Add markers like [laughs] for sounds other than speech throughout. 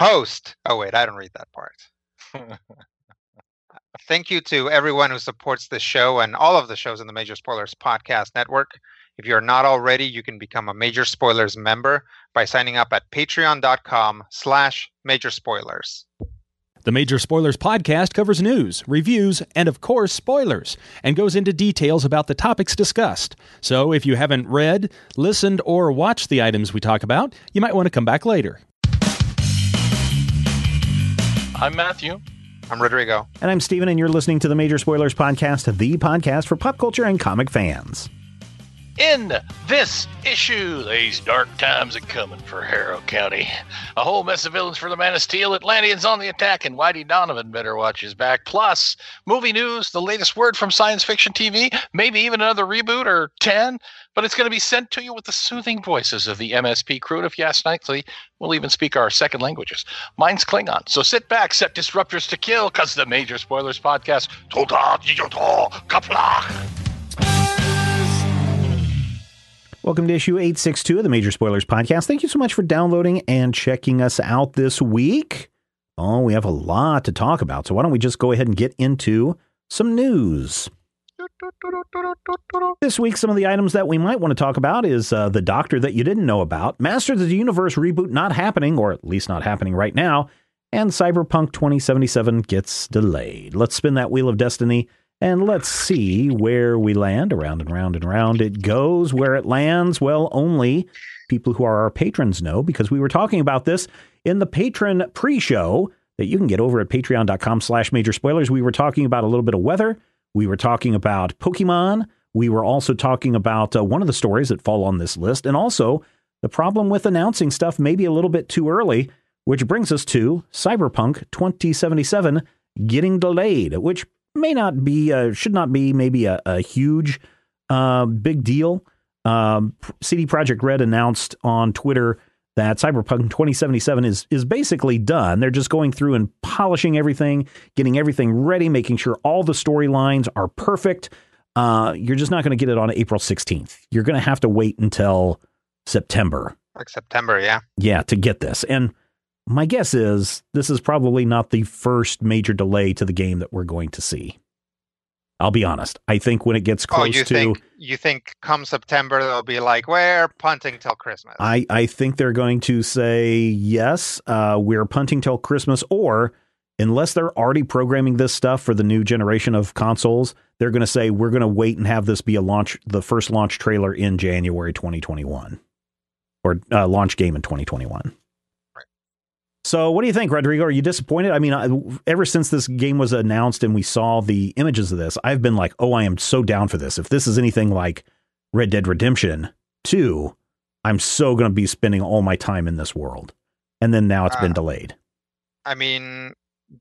Host. Oh, wait, I don't read that part. [laughs] Thank you to everyone who supports this show and all of the shows in the Major Spoilers Podcast Network. If you're not already, you can become a Major Spoilers member by signing up at patreon.com slash major spoilers. The Major Spoilers podcast covers news, reviews, and of course, spoilers, and goes into details about the topics discussed. So if you haven't read, listened, or watched the items we talk about, you might want to come back later. I'm Matthew. I'm Rodrigo. And I'm Steven, and you're listening to the Major Spoilers Podcast, the podcast for pop culture and comic fans. In this issue, these dark times are coming for Harrow County. A whole mess of villains for the Man of Steel, Atlanteans on the attack, and Whitey Donovan better watch his back. Plus, movie news, the latest word from science fiction TV, maybe even another reboot or 10, but it's going to be sent to you with the soothing voices of the MSP crew. And if you ask nicely, we'll even speak our second languages. Mine's Klingon. So sit back, set disruptors to kill, because the Major Spoilers Podcast, Jijoto Kaplach. Welcome to issue 862 of the Major Spoilers Podcast. Thank you so much for downloading and checking us out this week. Oh, we have a lot to talk about, so why don't we just go ahead and get into some news? This week, some of the items that we might want to talk about is uh, The Doctor That You Didn't Know About, Masters of the Universe reboot not happening, or at least not happening right now, and Cyberpunk 2077 gets delayed. Let's spin that Wheel of Destiny and let's see where we land. Around and round and round it goes. Where it lands, well, only people who are our patrons know because we were talking about this in the patron pre-show that you can get over at patreon.com slash major spoilers. We were talking about a little bit of weather. We were talking about Pokemon. We were also talking about uh, one of the stories that fall on this list and also the problem with announcing stuff maybe a little bit too early, which brings us to Cyberpunk 2077 getting delayed, which may not be, uh, should not be maybe a, a huge, uh, big deal. Um, CD Projekt Red announced on Twitter that Cyberpunk 2077 is is basically done. They're just going through and polishing everything, getting everything ready, making sure all the storylines are perfect. Uh, you're just not going to get it on April 16th. You're going to have to wait until September. Like September, yeah. Yeah, to get this. And my guess is this is probably not the first major delay to the game that we're going to see. I'll be honest. I think when it gets close oh, you to think you think come September they'll be like, we're punting till Christmas. I, I think they're going to say yes, uh, we're punting till Christmas, or unless they're already programming this stuff for the new generation of consoles, they're going to say we're going to wait and have this be a launch, the first launch trailer in January 2021, or uh, launch game in 2021. So, what do you think, Rodrigo? Are you disappointed? I mean, I, ever since this game was announced and we saw the images of this, I've been like, oh, I am so down for this. If this is anything like Red Dead Redemption 2, I'm so going to be spending all my time in this world. And then now it's Uh, been delayed. I mean,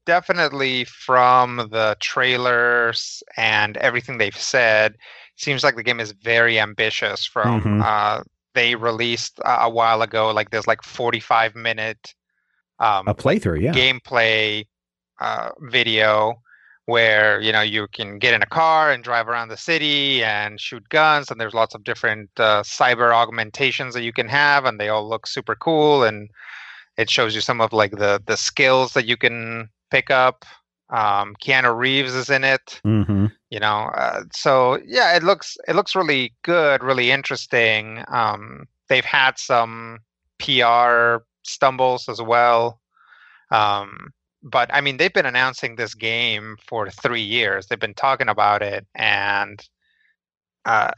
definitely from the trailers and everything they've said, seems like the game is very ambitious. From Mhm. uh, they released a a while ago, like there's like 45 minute um, A playthrough, yeah. gameplay uh, video where you know you can get in a car and drive around the city and shoot guns and there's lots of different uh, cyber augmentations that you can have and they all look super cool and it shows you some of like the the skills that you can pick up. Um keanu reeves is in it hmm you know uh, so yeah it looks it looks really good really interesting. Um they've had some pr stumbles as well um but i mean they've been announcing this game for three years they've been talking about it and uh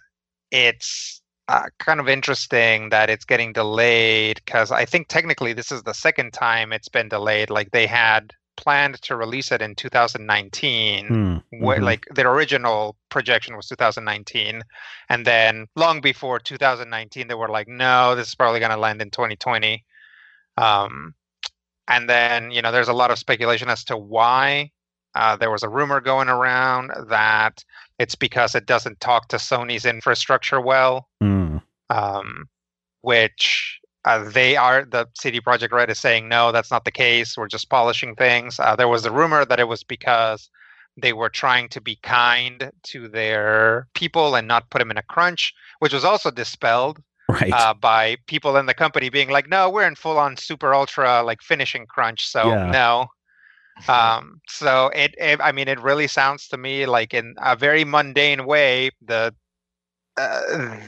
it's uh, kind of interesting that it's getting delayed because i think technically this is the second time it's been delayed like they had planned to release it in 2019 Hmm. where Mhm. like their original projection was 2019 and then long before 2019 they were like no this is probably going to land in 2020 Um, and then you know, there's a lot of speculation as to why. Uh, there was a rumor going around that it's because it doesn't talk to Sony's infrastructure well, Mm. um, which uh, they are. The CD Projekt Red is saying no, that's not the case. We're just polishing things. Uh, there was a rumor that it was because they were trying to be kind to their people and not put them in a crunch, which was also dispelled Right. uh, by people in the company being like, "No, we're in full on super ultra like finishing crunch, so Yeah. no." Um, so it, it, I mean, it really sounds to me like in a very mundane way, the uh,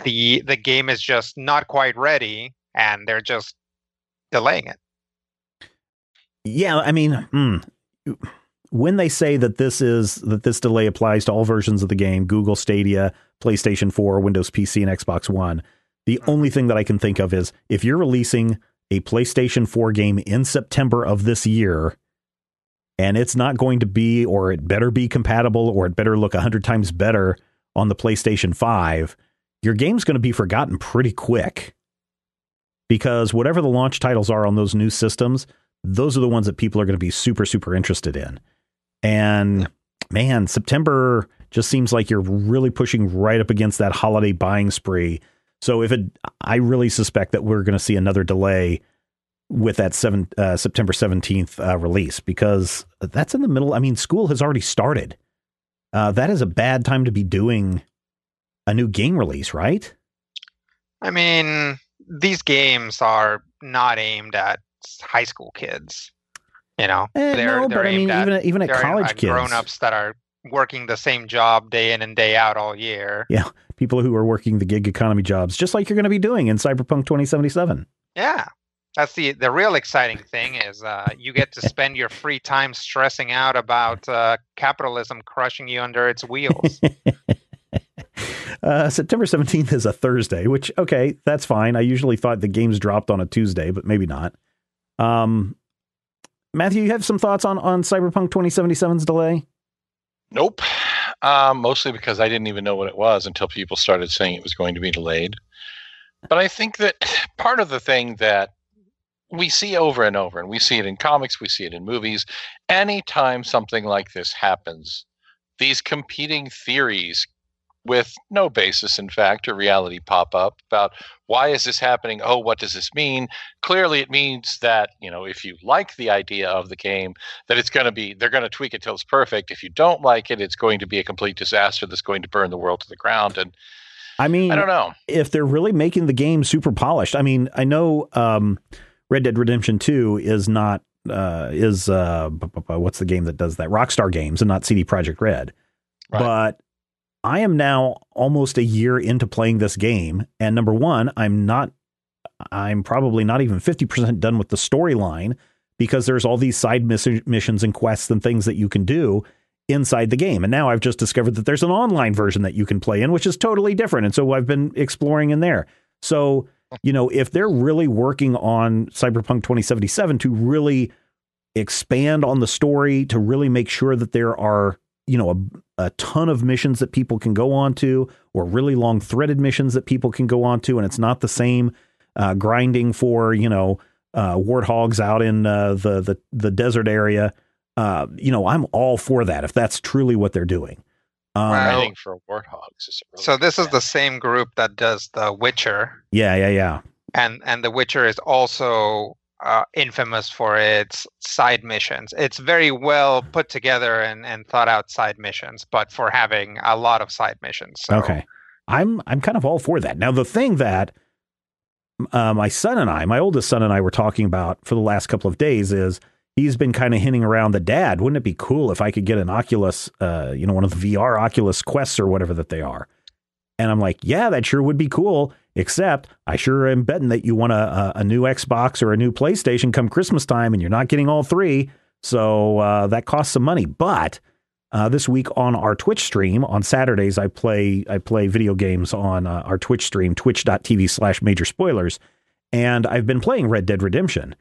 the the game is just not quite ready, and they're just delaying it. Yeah, I mean, mm, when they say that this is that this delay applies to all versions of the game, Google Stadia, PlayStation 4, Windows PC, and Xbox One, the mm-hmm. only thing that I can think of is if you're releasing a PlayStation 4 game in September of this year, and it's not going to be, or it better be compatible, or it better look 100 times better on the PlayStation 5, your game's going to be forgotten pretty quick. Because whatever the launch titles are on those new systems, those are the ones that people are going to be super, super interested in. And man, September just seems like you're really pushing right up against that holiday buying spree. So if it, I really suspect that we're going to see another delay with that seven uh, September seventeenth uh, release because that's in the middle. I mean, school has already started. Uh, that is a bad time to be doing a new game release, right? I mean, these games are not aimed at high school kids. You know, Eh, they're no, they're but I mean, at even at, even at college at kids, grown-ups that are working the same job day in and day out all year. Yeah, people who are working the gig economy jobs, just like you're going to be doing in Cyberpunk 2077. Yeah. That's the the real exciting thing is uh, you get to [laughs] spend your free time stressing out about uh, capitalism crushing you under its wheels. [laughs] Uh, September 17th is a Thursday, which, okay, that's fine. I usually thought the games dropped on a Tuesday, but maybe not. Um, Matthew, you have some thoughts on, on Cyberpunk 2077's delay? Nope. Um, mostly because I didn't even know what it was until people started saying it was going to be delayed. But I think that [sighs] part of the thing that we see over and over, and we see it in comics, we see it in movies, anytime something like this happens, these competing theories with no basis in fact or reality pop up about why is this happening oh what does this mean clearly it means that you know if you like the idea of the game that it's going to be they're going to tweak it till it's perfect if you don't like it it's going to be a complete disaster that's going to burn the world to the ground and I mean, i don't know if they're really making the game super polished. I mean, I know um, Red Dead Redemption 2 is not, uh, is, uh, what's the game that does that? Rockstar Games and not CD Projekt Red. Right. But I am now almost a year into playing this game. And number one, I'm not, I'm probably not even 50% done with the storyline because there's all these side miss- missions and quests and things that you can do inside the game. And now I've just discovered that there's an online version that you can play in, which is totally different. And so I've been exploring in there. So, you know, if they're really working on Cyberpunk 2077 to really expand on the story, to really make sure that there are, you know, a, a ton of missions that people can go on to, or really long threaded missions that people can go on to, and it's not the same uh, grinding for, you know, uh, warthogs out in uh, the, the the desert area. Uh, you know, I'm all for that if that's truly what they're doing. Um, Well, Grinding for warthogs is really so this good is the same group that does The Witcher, yeah, yeah, yeah. and and The Witcher is also uh, infamous for its side missions. It's very well put together and, and thought out side missions, but for having a lot of side missions. So, Okay. I'm I'm kind of all for that. Now the thing that uh, my son and I, my oldest son and I were talking about for the last couple of days is he's been kind of hinting around the dad, wouldn't it be cool if I could get an Oculus uh, you know, one of the VR Oculus Quests or whatever that they are. And I'm like, yeah, that sure would be cool. Except I sure am betting that you want a, a, new Xbox or a new PlayStation come Christmas time and you're not getting all three. So uh, that costs some money. But uh, this week on our Twitch stream on Saturdays, I play I play video games on uh, our Twitch stream, twitch.tv slash major spoilers. And I've been playing Red Dead Redemption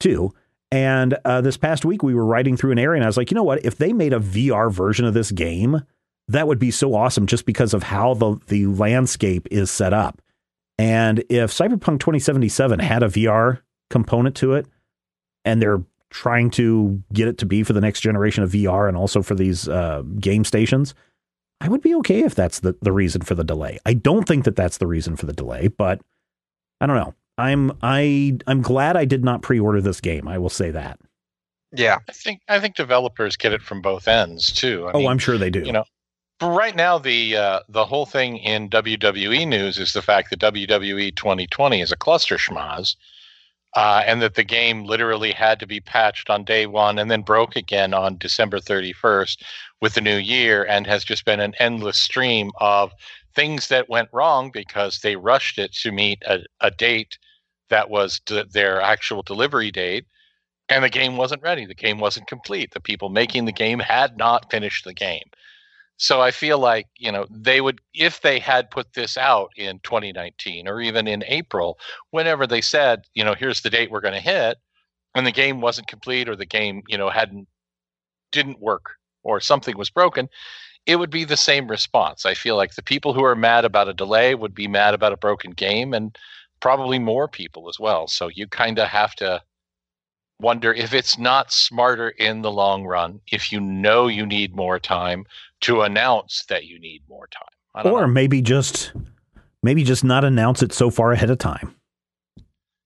2. And uh, this past week, we were riding through an area, and I was like, you know what? If they made a VR version of this game, that would be so awesome just because of how the, the landscape is set up. And if Cyberpunk 2077 had a VR component to it, and they're trying to get it to be for the next generation of VR and also for these uh, game stations, I would be okay if that's the, the reason for the delay. I don't think that that's the reason for the delay, but I don't know. I'm I I'm glad I did not pre-order this game. I will say that. Yeah, I think I think developers get it from both ends too. I oh, mean, I'm sure they do. You know, but right now the uh, the whole thing in WWE news is the fact that WWE 2020 is a cluster schmaz, uh, and that the game literally had to be patched on day one and then broke again on December 31st with the new year, and has just been an endless stream of things that went wrong because they rushed it to meet a, a date that was their actual delivery date and the game wasn't ready. The game wasn't complete. The people making the game had not finished the game so i feel like you know they would if they had put this out in 2019 or even in april whenever they said you know here's the date we're going to hit and the game wasn't complete or the game you know hadn't didn't work or something was broken it would be the same response. I feel like the people who are mad about a delay would be mad about a broken game and probably more people as well. So you kind of have to wonder if it's not smarter in the long run if you know you need more time to announce that you need more time. Or know. maybe just maybe just not announce it so far ahead of time.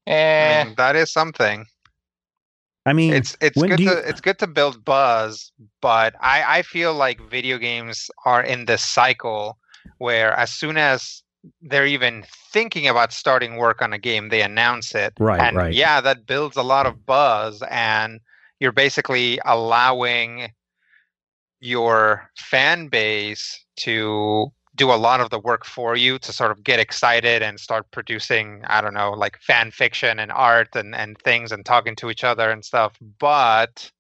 Eh, I mean, that is something. I mean, It's it's good do you- to it's good to build buzz, but I I feel like video games are in this cycle where as soon as they're even thinking about starting work on a game, they announce it. Right, and right. Yeah, that builds a lot of buzz, and you're basically allowing your fan base to do a lot of the work for you to sort of get excited and start producing i don't know like fan fiction and art and, and things and talking to each other and stuff but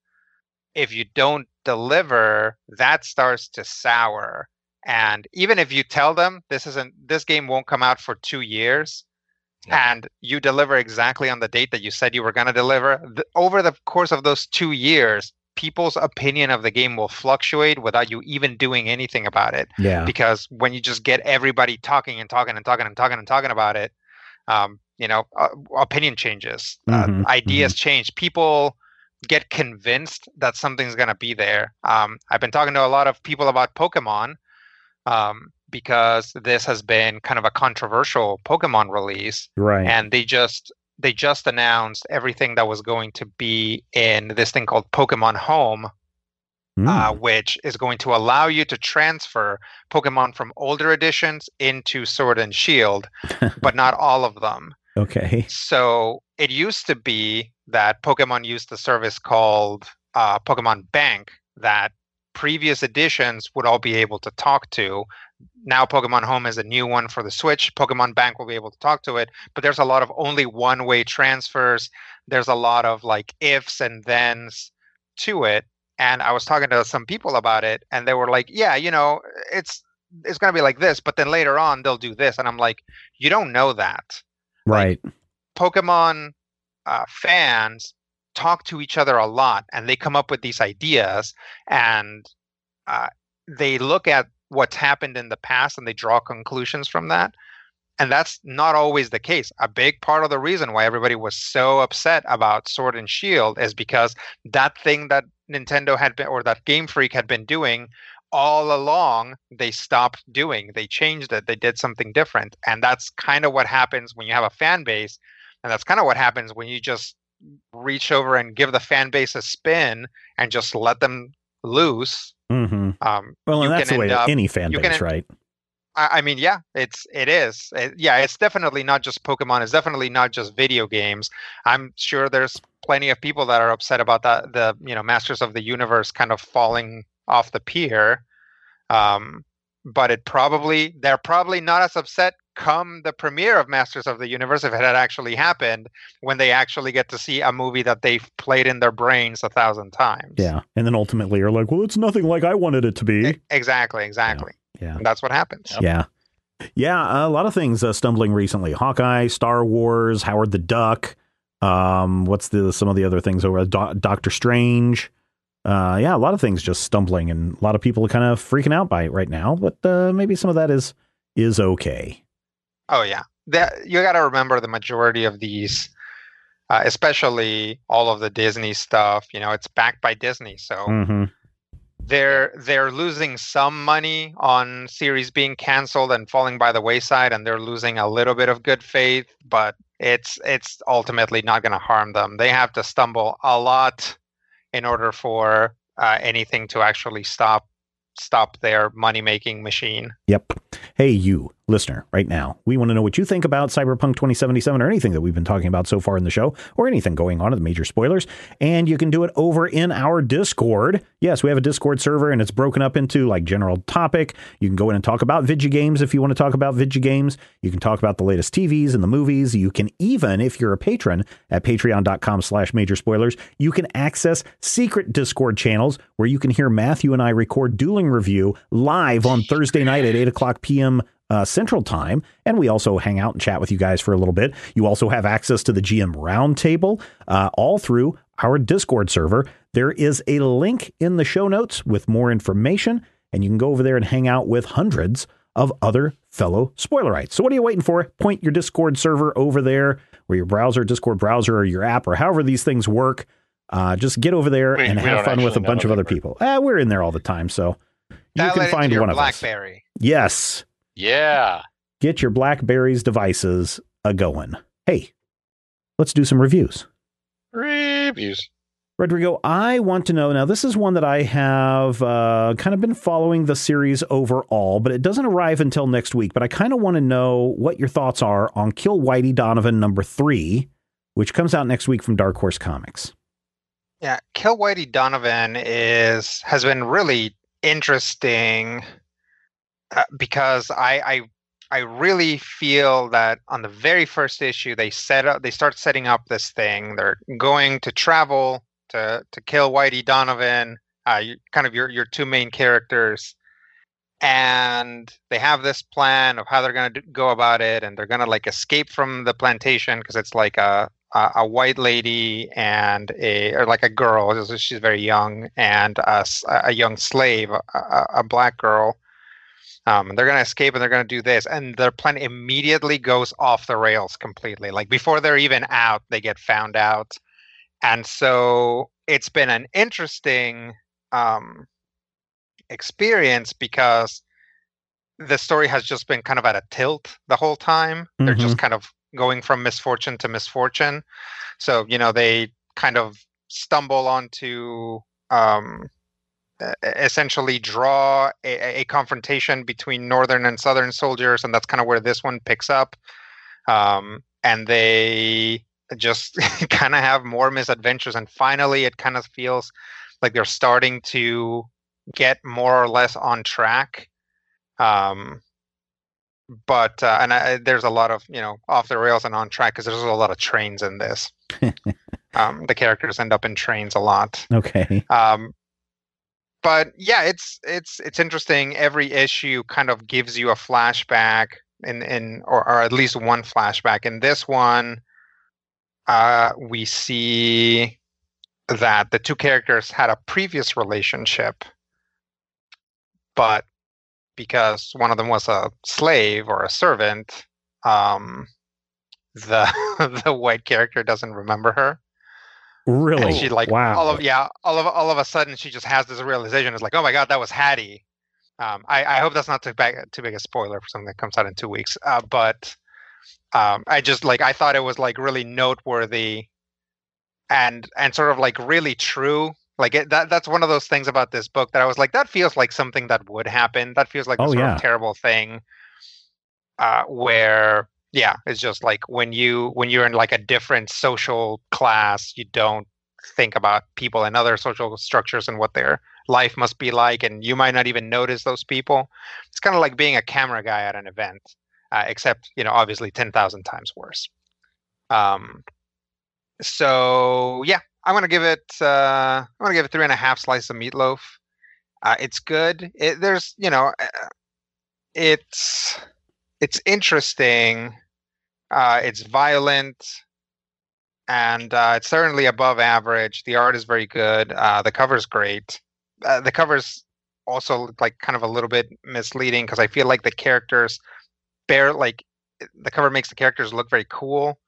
if you don't deliver that starts to sour and even if you tell them this isn't this game won't come out for two years Yeah. and you deliver exactly on the date that you said you were going to deliver over the course of those two years people's opinion of the game will fluctuate without you even doing anything about it. Yeah, because when you just get everybody talking and talking and talking and talking and talking about it um, you know uh, opinion changes uh, ideas change people get convinced that something's going to be there. Um, i've been talking to a lot of people about pokemon um, because this has been kind of a controversial pokemon release right. and they just they just announced everything that was going to be in this thing called pokemon home Mm, uh, which is going to allow you to transfer Pokemon from older editions into Sword and Shield, [laughs] but not all of them. okay. So it used to be that Pokemon used the service called uh, Pokemon Bank that previous editions would all be able to talk to. Now Pokemon Home is a new one for the Switch. Pokemon Bank will be able to talk to it, but there's a lot of only one-way transfers. There's a lot of like ifs and thens to it. And I was talking to some people about it, and they were like, "Yeah, you know, it's it's going to be like this, but then later on they'll do this." And I'm like, "You don't know that." Right. Pokemon uh, fans talk to each other a lot and they come up with these ideas and uh, they look at what's happened in the past and they draw conclusions from that. And that's not always the case. A big part of the reason why everybody was so upset about Sword and Shield is because that thing that Nintendo had been, or that Game Freak had been doing all along, they stopped doing. They changed it. They did something different. And that's kind of what happens when you have a fan base and that's kind of what happens when you just reach over and give the fan base a spin and just let them loose. hmm Um, Well, and that's the way up- any fan base, right? I, I mean, yeah, it's it is. It- yeah, it's definitely not just Pokemon. It's definitely not just video games. I'm sure there's plenty of people that are upset about that. The you know Masters of the Universe kind of falling off the pier. Um, but it probably they're probably not as upset come the premiere of Masters of the Universe if it had actually happened when they actually get to see a movie that they've played in their brains a thousand times. Yeah. And then ultimately you're like, well, it's nothing like I wanted it to be. Exactly, exactly. Yeah. And that's what happens. Yep. Yeah. Yeah, a lot of things uh, stumbling recently. Hawkeye, Star Wars, Howard the Duck. Um, what's the some of the other things over Do- Doctor Strange? Uh, yeah, a lot of things just stumbling, and a lot of people are kind of freaking out by it right now. But uh, maybe some of that is is okay. Oh yeah, you got to remember the majority of these uh, especially all of the Disney stuff. You know, it's backed by Disney, so hmm they're they're losing some money on series being canceled and falling by the wayside, and they're losing a little bit of good faith, but it's it's ultimately not going to harm them. They have to stumble a lot in order for uh, anything to actually stop stop their money making machine. Yep. Hey, you listener, right now, we want to know what you think about Cyberpunk 2077 or anything that we've been talking about so far in the show or anything going on in the major spoilers. And you can do it over in our Discord. Yes, we have a Discord server and it's broken up into like general topic. You can go in and talk about video games if you want to talk about video games. You can talk about the latest TVs and the movies. You can even, if you're a patron at patreon.com slash major spoilers, you can access secret Discord channels where you can hear Matthew and I record dueling review live on Thursday night at 8 o'clock p.m uh, Central Time, and we also hang out and chat with you guys for a little bit. You also have access to the GM Roundtable uh, all through our Discord server. There is a link in the show notes with more information, and you can go over there and hang out with hundreds of other fellow spoilerites. So what are you waiting for? Point your Discord server over there, or your browser, Discord browser, or your app, or however these things work. Uh, just get over there We- and we have fun with a bunch of other people. Ah, we're in there all the time, so you Dial can find one of us. BlackBerry. Yes Yeah. get your Blackberries devices a going. Hey, let's do some reviews. Reviews. Rodrigo, I want to know now. This is one that I have uh, kind of been following the series overall, but it doesn't arrive until next week. But I kind of want to know what your thoughts are on Kill Whitey Donovan number three, which comes out next week from Dark Horse Comics. Yeah, Kill Whitey Donovan is has been really interesting uh, because I, I I really feel that on the very first issue they set up they start setting up this thing. They're going to travel to to kill Whitey Donovan, uh, kind of your your two main characters, and they have this plan of how they're gonna go about it, and they're gonna like escape from the plantation because it's like a a, a white lady and a or like a girl she's very young and a, a young slave a, a black girl um, they're going to escape and they're going to do this and their plan immediately goes off the rails completely. Like before they're even out they get found out. And so it's been an interesting um, experience because the story has just been kind of at a tilt the whole time. They're just kind of going from misfortune to misfortune. So you know they kind of stumble onto um, essentially draw a, a confrontation between northern and southern soldiers and that's kind of where this one picks up. Um, and they just [laughs] kind of have more misadventures and finally it kind of feels like they're starting to get more or less on track. Um, but uh, and I, there's a lot of you know off the rails and on track because there's a lot of trains in this. [laughs] Um, the characters end up in trains a lot. Okay. um, but yeah, it's it's it's interesting. Every issue kind of gives you a flashback, in in or, or at least one flashback. In this one, uh, we see that the two characters had a previous relationship, but because one of them was a slave or a servant, um, the [laughs] the white character doesn't remember her. Really? And she like wow. all of yeah, all of all of a sudden she just has this realization. It's like, oh my god, that was Hattie. Um, I, I hope that's not too big too big a spoiler for something that comes out in two weeks. Uh, but um, I just like I thought it was like really noteworthy, and and sort of like really true. Like it, that that's one of those things about this book that I was like, that feels like something that would happen. That feels like a Oh, sort yeah. of terrible thing, uh, where yeah, it's just like when you when you're in like a different social class, you don't think about people and other social structures and what their life must be like, and you might not even notice those people. It's kind of like being a camera guy at an event, uh, except you know, obviously ten thousand times worse. Um, so yeah, I'm gonna give it. Uh, I'm gonna give it three and a half slices of meatloaf. Uh, it's good. It, there's, you know, uh, it's it's interesting. Uh, it's violent, and uh, it's certainly above average. The art is very good. Uh, the cover's great. Uh, the cover's also like kind of a little bit misleading because I feel like the characters bear like the cover makes the characters look very cool,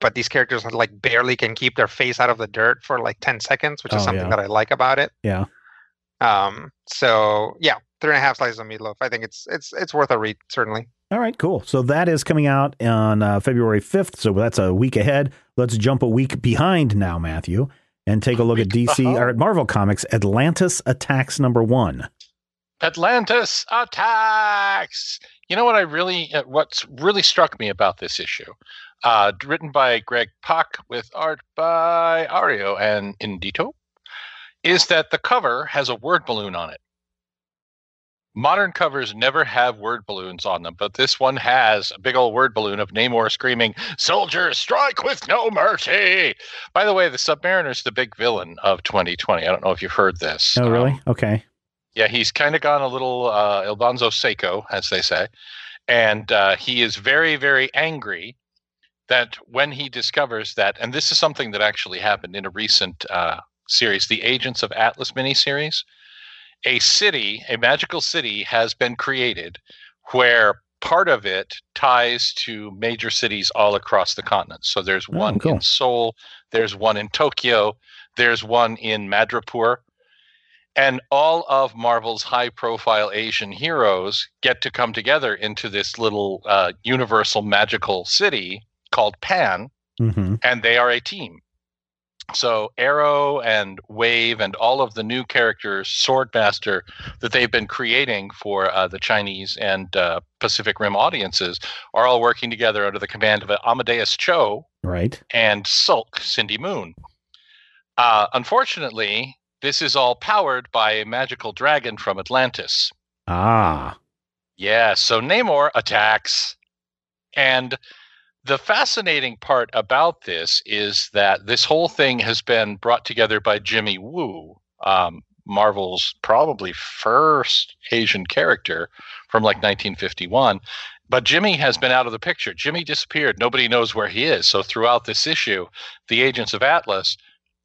but these characters like barely can keep their face out of the dirt for like 10 seconds, which is Oh, something yeah. that I like about it. Yeah. Um, so yeah, three and a half slices of meatloaf. I think it's it's it's worth a read, certainly. All right, cool. So that is coming out on uh, February 5th. So that's a week ahead. Let's jump a week behind now, Matthew, and take a look at DC behind. or at Marvel Comics Atlantis Attacks number one. Atlantis attacks. You know what I really, uh, what's really struck me about this issue, uh, written by Greg Pak with art by Ario Anindito, is that the cover has a word balloon on it. Modern covers never have word balloons on them, but this one has a big old word balloon of Namor screaming, Soldiers, strike with no mercy! By the way, the Submariner's the big villain of 2020. I don't know if you've heard this. Oh, Um, really? Okay. yeah, he's kind of gone a little uh, El Bonzo Seco, as they say. And uh, he is very, very angry that when he discovers that, and this is something that actually happened in a recent uh, series, the Agents of Atlas miniseries, a city, a magical city, has been created where part of it ties to major cities all across the continent. So there's Oh, one cool. in Seoul, there's one in Tokyo, there's one in Madripoor, and all of Marvel's high profile Asian heroes get to come together into this little uh, universal magical city called Pan, hmm and they are a team. So Aero and Wave and all of the new characters, Swordmaster, that they've been creating for uh, the Chinese and uh, Pacific Rim audiences are all working together under the command of Amadeus Cho, Right. and Silk, Cindy Moon. Uh, unfortunately, this is all powered by a magical dragon from Atlantis. Ah. Yeah, so Namor attacks. And the fascinating part about this is that this whole thing has been brought together by Jimmy Woo, um, Marvel's probably first Asian character from like 1951. But Jimmy has been out of the picture. Jimmy disappeared. Nobody knows where he is. So throughout this issue, the agents of Atlas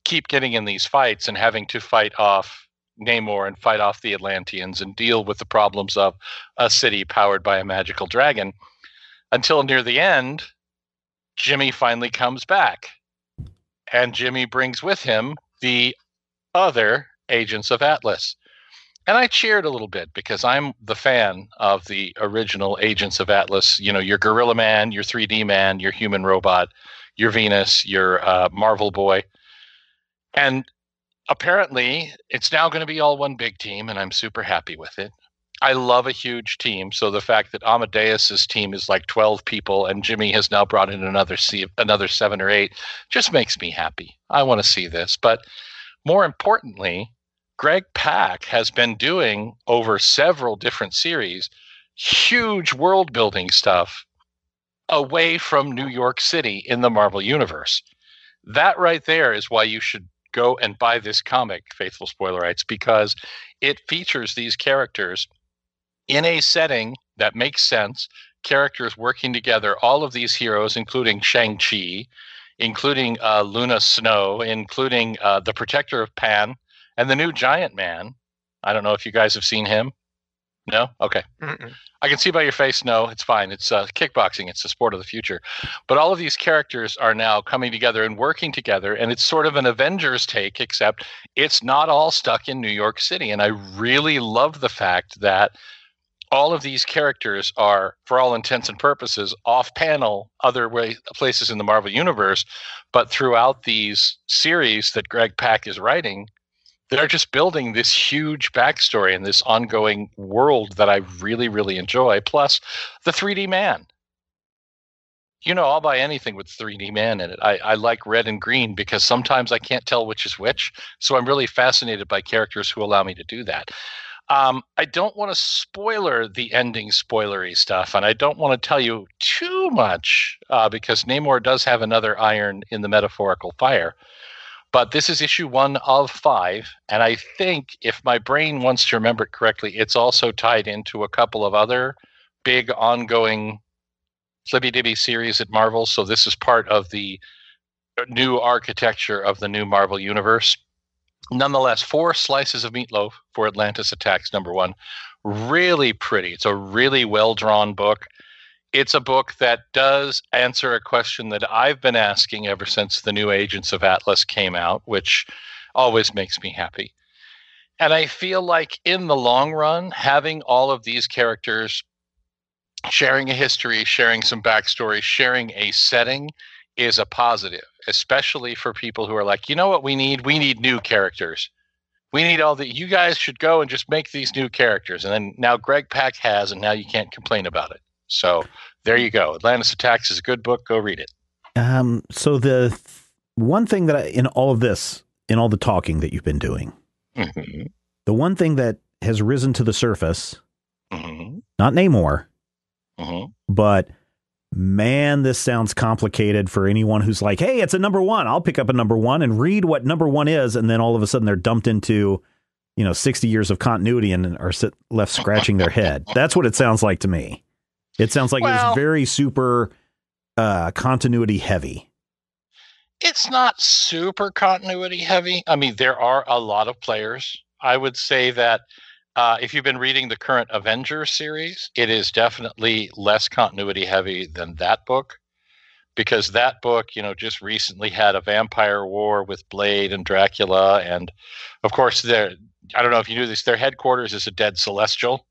keep getting in these fights and having to fight off Namor and fight off the Atlanteans and deal with the problems of a city powered by a magical dragon until near the end Jimmy finally comes back and Jimmy brings with him the other agents of Atlas. And I cheered a little bit because I'm the fan of the original agents of Atlas. You know your Gorilla Man your 3D Man your human robot your Venus your uh, Marvel boy. And apparently it's now going to be all one big team and i'm super happy with it i love a huge team. So the fact that amadeus's team is like 12 people and jimmy has now brought in another another seven or eight just makes me happy. I want to see this. But more importantly greg pak has been doing over several different series huge world building stuff away from new york city in the marvel universe. That right there is why you should go and buy this comic, Faithful Spoilerites, because it features these characters in a setting that makes sense, characters working together, all of these heroes, including Shang-Chi, including uh, Luna Snow, including uh, the Protector of Pan, and the new Giant Man. I don't know if you guys have seen him. No? Okay. Mm-mm. I can see by your face, no, it's fine. It's uh, kickboxing. It's the sport of the future. But all of these characters are now coming together and working together, and it's sort of an Avengers take, except it's not all stuck in New York City. And I really love the fact that all of these characters are, for all intents and purposes, off panel, other way, places in the Marvel Universe. But throughout these series that Greg Pak is writing, they're just building this huge backstory and this ongoing world that I really, really enjoy. Plus, the 3D man. You know, I'll buy anything with 3D man in it. I, I like red and green because sometimes I can't tell which is which. So I'm really fascinated by characters who allow me to do that. Um, I don't want to spoiler the ending spoilery stuff, and I don't want to tell you too much uh, because Namor does have another iron in the metaphorical fire. But this is issue one of five, and I think if my brain wants to remember it correctly, it's also tied into a couple of other big ongoing Flibby Dibby series at Marvel. So this is part of the new architecture of the new Marvel universe. Nonetheless, four slices of meatloaf for Atlantis Attacks number one. Really pretty. It's a really well drawn book. it's a book that does answer a question that I've been asking ever since the new Agents of Atlas came out, which always makes me happy. And I feel like in the long run, having all of these characters sharing a history, sharing some backstory, sharing a setting is a positive, especially for people who are like, you know what we need? We need new characters. We need all the, you guys should go and just make these new characters. And then now Greg Pak has, and now you can't complain about it. So there you go. Atlantis Attacks is a good book. Go read it. Um, so the th- one thing that I, in all of this, in all the talking that you've been doing, Mm-hmm. the one thing that has risen to the surface, Mm-hmm. not Namor, Mm-hmm. but man, this sounds complicated for anyone who's like, hey, it's a number one. I'll pick up a number one and read what number one is. And then all of a sudden they're dumped into, you know, 60 years of continuity and are sit, left scratching their head. [laughs] That's what it sounds like to me. It sounds like Well- it's very super uh, continuity heavy. It's not super continuity heavy. I mean, there are a lot of players. I would say that uh, if you've been reading the current Avengers series, it is definitely less continuity heavy than that book because that book, you know, just recently had a vampire war with Blade and Dracula. And of course, their I don't know if you knew this, their headquarters is a dead celestial.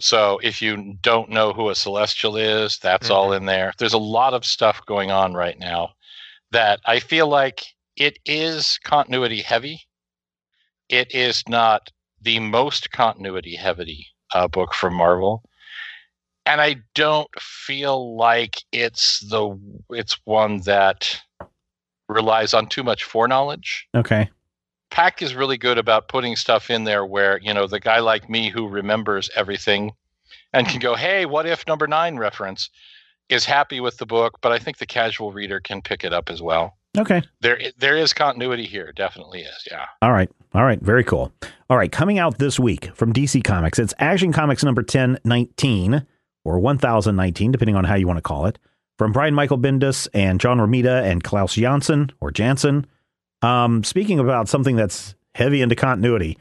So if you don't know who a celestial is, that's all in there. There's a lot of stuff going on right now that I feel like it is continuity heavy. It is not the most continuity heavy uh, book from Marvel, and I don't feel like it's the it's one that relies on too much foreknowledge. Okay. Pak is really good about putting stuff in there where, you know, the guy like me who remembers everything and can go, hey, what if number nine reference is happy with the book, but I think the casual reader can pick it up as well. Okay. There there is continuity here, definitely is, yeah. All right. All right. Very cool. All right. Coming out this week from DC Comics, it's Action Comics number 1019 or 1019, depending on how you want to call it, from Brian Michael Bendis and John Romita and Klaus Janson or Jansen. Um, speaking about something that's heavy into continuity,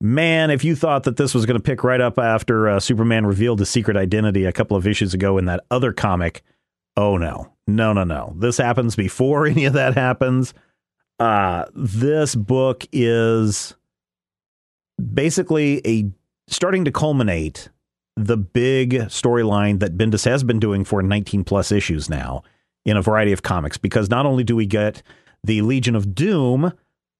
man, if you thought that this was going to pick right up after uh, Superman revealed his secret identity a couple of issues ago in that other comic, oh no, no, no, no. This happens before [laughs] any of that happens. Uh, this book is basically a starting to culminate the big storyline that Bendis has been doing for 19 plus issues now in a variety of comics because not only do we get the Legion of Doom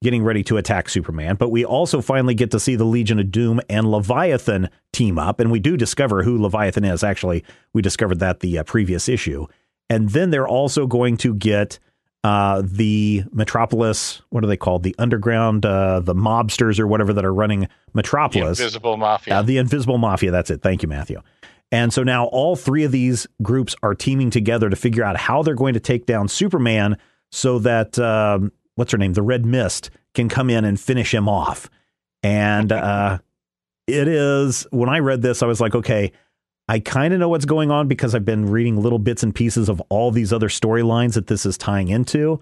getting ready to attack Superman, but we also finally get to see the Legion of Doom and Leviathan team up and we do discover who Leviathan is. Actually, we discovered that the uh, previous issue. And then they're also going to get uh, the Metropolis, what are they called? The underground, uh, the mobsters or whatever that are running Metropolis. The Invisible Mafia. Uh, the Invisible Mafia. That's it. Thank you, Matthew. And so now all three of these groups are teaming together to figure out how they're going to take down Superman so that, um, what's her name? The Red Mist can come in and finish him off. And uh, it is, when I read this, I was like, okay, I kind of know what's going on because I've been reading little bits and pieces of all these other storylines that this is tying into.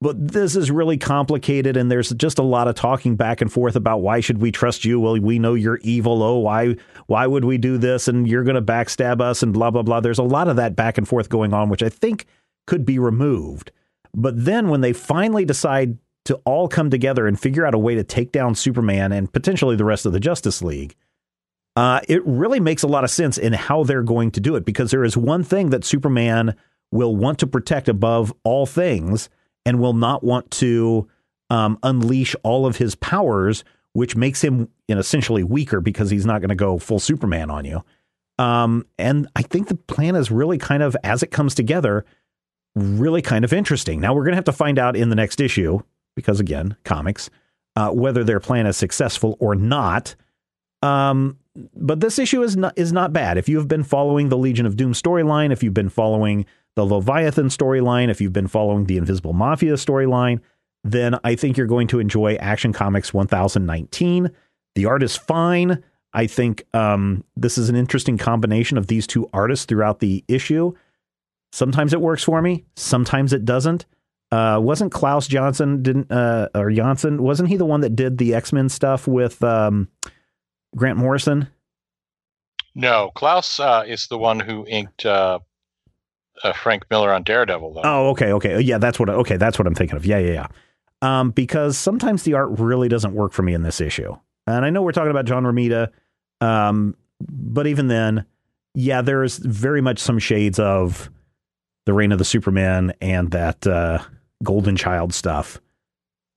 But this is really complicated, and there's just a lot of talking back and forth about why should we trust you? Well, we know you're evil. Oh, why why would we do this? And you're going to backstab us, and blah blah blah. There's a lot of that back and forth going on, which I think could be removed. But then when they finally decide to all come together and figure out a way to take down Superman and potentially the rest of the Justice League, uh, it really makes a lot of sense in how they're going to do it because there is one thing that Superman will want to protect above all things and will not want to um, unleash all of his powers, which makes him you know, essentially weaker because he's not going to go full Superman on you. Um, and I think the plan is really kind of, as it comes together, really kind of interesting. Now we're going to have to find out in the next issue because again, comics, uh, whether their plan is successful or not. Um, but this issue is not is not bad. If you have been following the Legion of Doom storyline, if you've been following the Leviathan storyline, if you've been following the Invisible Mafia storyline, then I think you're going to enjoy Action Comics 1019. The art is fine. I think um, this is an interesting combination of these two artists throughout the issue. Sometimes it works for me, sometimes it doesn't. Uh, wasn't Klaus Johnson didn't uh, or Johnson wasn't he the one that did the X Men stuff with um, Grant Morrison? No, Klaus uh, is the one who inked uh, uh, Frank Miller on Daredevil, though. Oh, okay, okay, yeah, that's what. Okay, that's what I'm thinking of. Yeah, yeah, yeah. Um, because sometimes the art really doesn't work for me in this issue, and I know we're talking about John Romita, um, but even then, yeah, there's very much some shades of the Reign of the Superman and that uh, Golden Child stuff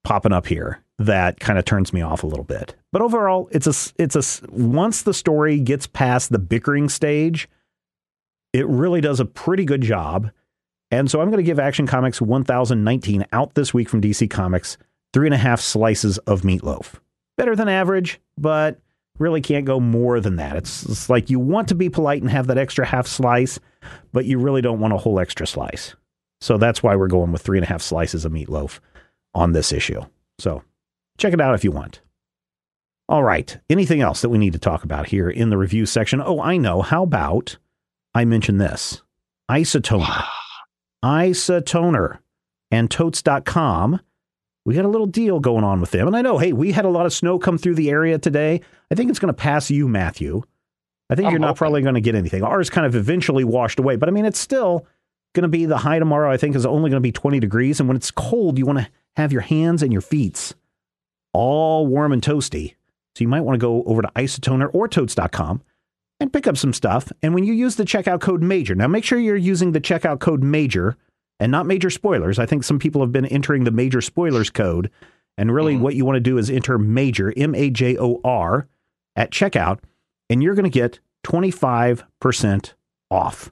popping up here that kind of turns me off a little bit. But overall, it's a it's a once the story gets past the bickering stage, it really does a pretty good job. And so I'm going to give Action Comics 1019 out this week from DC Comics three and a half slices of meatloaf. Better than average, but really can't go more than that. It's, it's like you want to be polite and have that extra half slice, but you really don't want a whole extra slice. So that's why we're going with three and a half slices of meatloaf on this issue. So check it out if you want. All right. Anything else that we need to talk about here in the review section? Oh, I know. How about I mention this? Isotoner. [sighs] Isotoner and totes.com. We got a little deal going on with them. And I know, hey, we had a lot of snow come through the area today. I think it's going to pass you, Matthew. I think I'm you're not hoping. probably going to get anything. Ours kind of eventually washed away, but I mean, it's still going to be the high tomorrow, I think, is only going to be 20 degrees. And when it's cold, you want to have your hands and your feet all warm and toasty. So you might want to go over to isotoner or totes.com and pick up some stuff. And when you use the checkout code major, now make sure you're using the checkout code major and not major spoilers. I think some people have been entering the major spoilers code. And really, Mhm. what you want to do is enter major, M A J O R, at checkout, and you're going to get 25% off.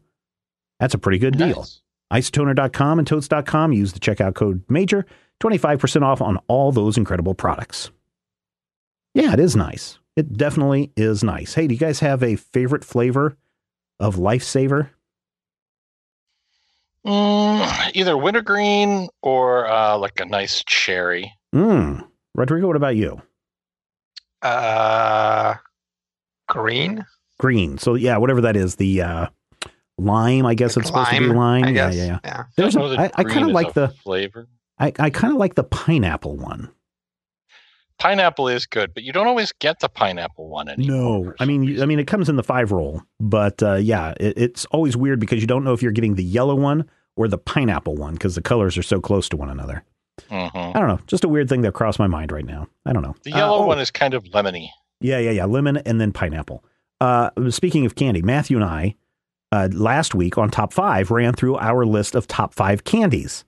That's a pretty good deal. Isotoner.com and totes.com. Use the checkout code major, 25% off on all those incredible products. Yeah, it is nice. It definitely is nice. Hey, do you guys have a favorite flavor of Lifesaver? Mm, either wintergreen or uh, like a nice cherry. Mm. Rodrigo, what about you? Uh, green. Green. So, yeah, whatever that is, the uh, lime, I guess Like it's supposed to be lime. I yeah, guess. yeah, yeah. yeah. There's Don't a, know that I, I kind of like the flavor. I, I kind of like the pineapple one. Pineapple is good, but you don't always get the pineapple one anymore. No, I mean, you- I mean, it comes in the five roll, but uh, yeah, it, it's always weird because you don't know if you're getting the yellow one or the pineapple one because the colors are so close to one another. Mhm. I don't know, just a weird thing that crossed my mind right now. I don't know. the Uh, yellow one is kind of lemony. yeah, yeah, yeah, lemon and then pineapple. Uh, speaking of candy, Matthew and I uh, last week on top five ran through our list of top five candies.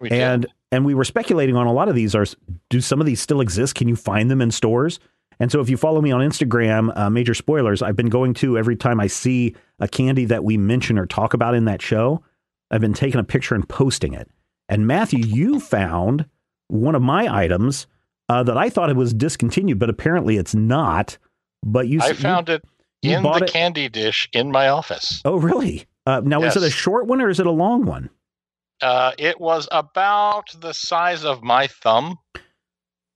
We and did. And we were speculating on a lot of these are do some of these still exist? Can you find them in stores? And so if you follow me on instagram uh, major spoilers i've been going to every time i see a candy that we mention or talk about in that show i've been taking a picture and posting it. And matthew you found one of my items uh, that i thought it was discontinued but apparently it's not. But you I you- found it you in the it- candy dish in my office. oh really? Uh, now is it a short one or is it a long one Uh, it was about the size of my thumb,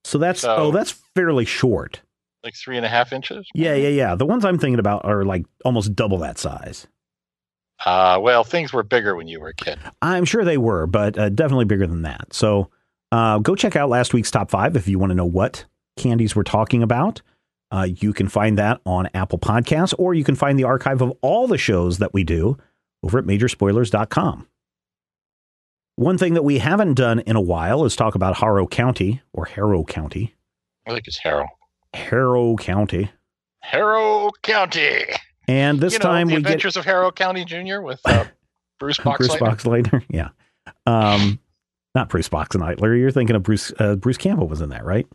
so that's So- oh that's fairly short like three and a half inches. Yeah, yeah, yeah. The ones I'm thinking about are like almost double that size. Uh, well, things were bigger when you were a kid. I'm sure they were, but uh, definitely bigger than that. So uh, go check out last week's top five if you want to know what candies we're talking about. Uh, you can find that on Apple Podcasts, or you can find the archive of all the shows that we do over at majorspoilers.com. One thing that we haven't done in a while is talk about Harrow County or Harrow County. I think it's Harrow. Harrow County. Harrow County. And this you know, time the we get The Adventures of Harrow County Jr. with uh, [laughs] Bruce Boxleitner. Bruce Boxleitner. [laughs] Yeah. Um, not Bruce Boxleitner. You're thinking of Bruce. Uh, Bruce Campbell was in that, right?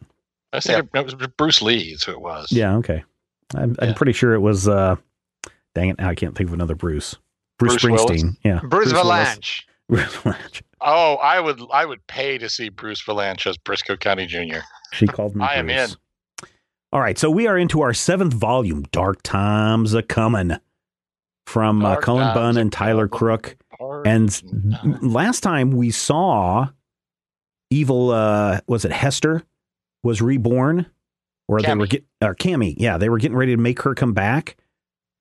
I was thinking it was Bruce Lee. Is who it was. Yeah. Okay. I'm, I'm pretty sure it was. Uh, dang it! Now I can't think of another Bruce. Bruce, Bruce Springsteen. Willis? Yeah. Bruce, Willis. Vilanch. Bruce Vilanch. Oh, I would I would pay to see Bruce Vilanch as Brisco County Jr. She called me. I am in. All right, so we are into our seventh volume. Dark times a coming from uh, Cullen Bunn and Tyler. Crook. And last time we saw evil, uh, was it Hester was reborn, or they were Kammi. get or Kammi? Yeah, they were getting ready to make her come back,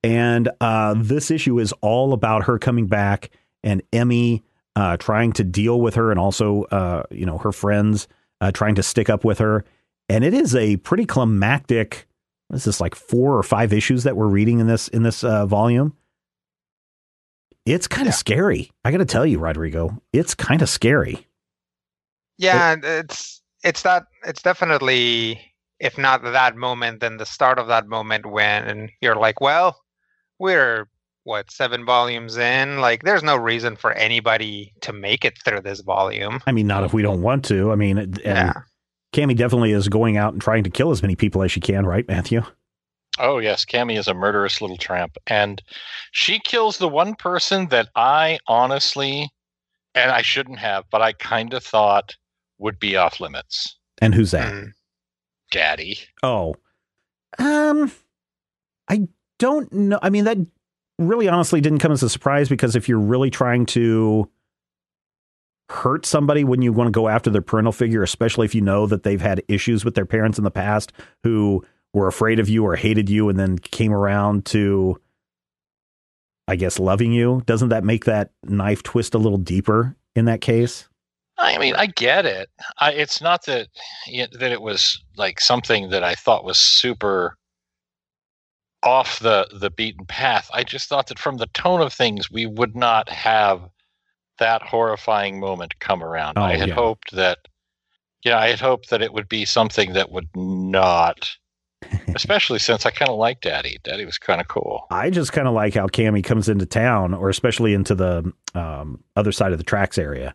and uh, this issue is all about her coming back and Emmy uh, trying to deal with her, and also uh, you know her friends uh, trying to stick up with her, and it is a pretty climactic This is like four or five issues that we're reading in this in this uh, volume? It's kind of Yeah. scary. I got to tell you, Rodrigo, it's kind of scary. Yeah, and it's it's that it's definitely if not that moment, then the start of that moment when you're like, well, we're what seven volumes in. Like, there's no reason for anybody to make it through this volume. I mean, not if we don't want to. I mean, and Yeah, Kammi definitely is going out and trying to kill as many people as she can, right, Matthew? Oh yes, Kammi is a murderous little tramp, and she kills the one person that I honestly, and I shouldn't have, but I kind of thought would be off limits. And who's that? Mm. Daddy. Oh, um, I don't know. I mean, that really honestly didn't come as a surprise because if you're really trying to hurt somebody when you want to go after their parental figure, especially if you know that they've had issues with their parents in the past who were afraid of you or hated you and then came around to, I guess, loving you, doesn't that make that knife twist a little deeper in that case? I mean, I get it. I, it's not that that it was like something that I thought was super off the the beaten path. I just thought that from the tone of things, we would not have that horrifying moment come around. Oh, I had yeah. hoped that, yeah, I had hoped that it would be something that would not, [laughs] especially since I kind of like Daddy. Daddy was kind of cool. I just kind of like how Kammi comes into town, or especially into the um, other side of the tracks area,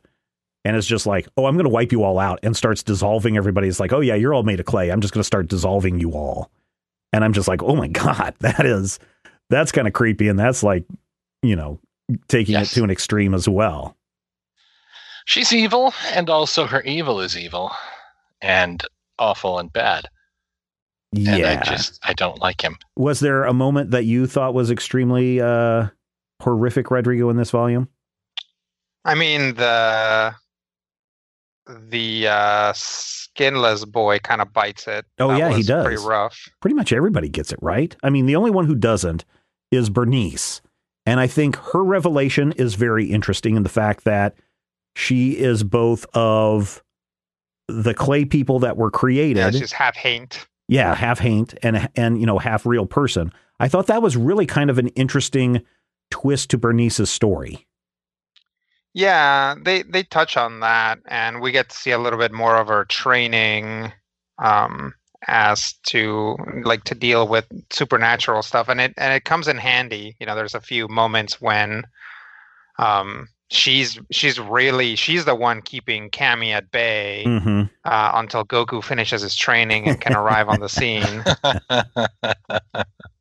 and it's just like, "Oh, I'm going to wipe you all out," and starts dissolving everybody. It's like, "Oh yeah, you're all made of clay. I'm just going to start dissolving you all," and I'm just like, "Oh my god, [laughs] that is that's kind of creepy," and that's like, you know, taking Yes. it to an extreme as well. She's evil, and also her evil is evil, and awful and bad. And yeah. I just I don't like him. Was there a moment that you thought was extremely uh, horrific, Rodrigo, in this volume? I mean the the uh, skinless boy kind of bites it. Oh, That yeah, he does. Pretty rough. pretty much everybody gets it right. I mean, the only one who doesn't is Bernice. And I think her revelation is very interesting in the fact that she is both of the clay people that were created. Yeah, she's half haint. yeah, half haint and and you know, half real person. I thought that was really kind of an interesting twist to Bernice's story. Yeah, they they touch on that, and we get to see a little bit more of her training, um, as to like to deal with supernatural stuff, and it and it comes in handy. You know, there's a few moments when, um, she's she's really she's the one keeping Kammi at bay hmm uh, until Goku finishes his training and can arrive on the [laughs] scene. [laughs]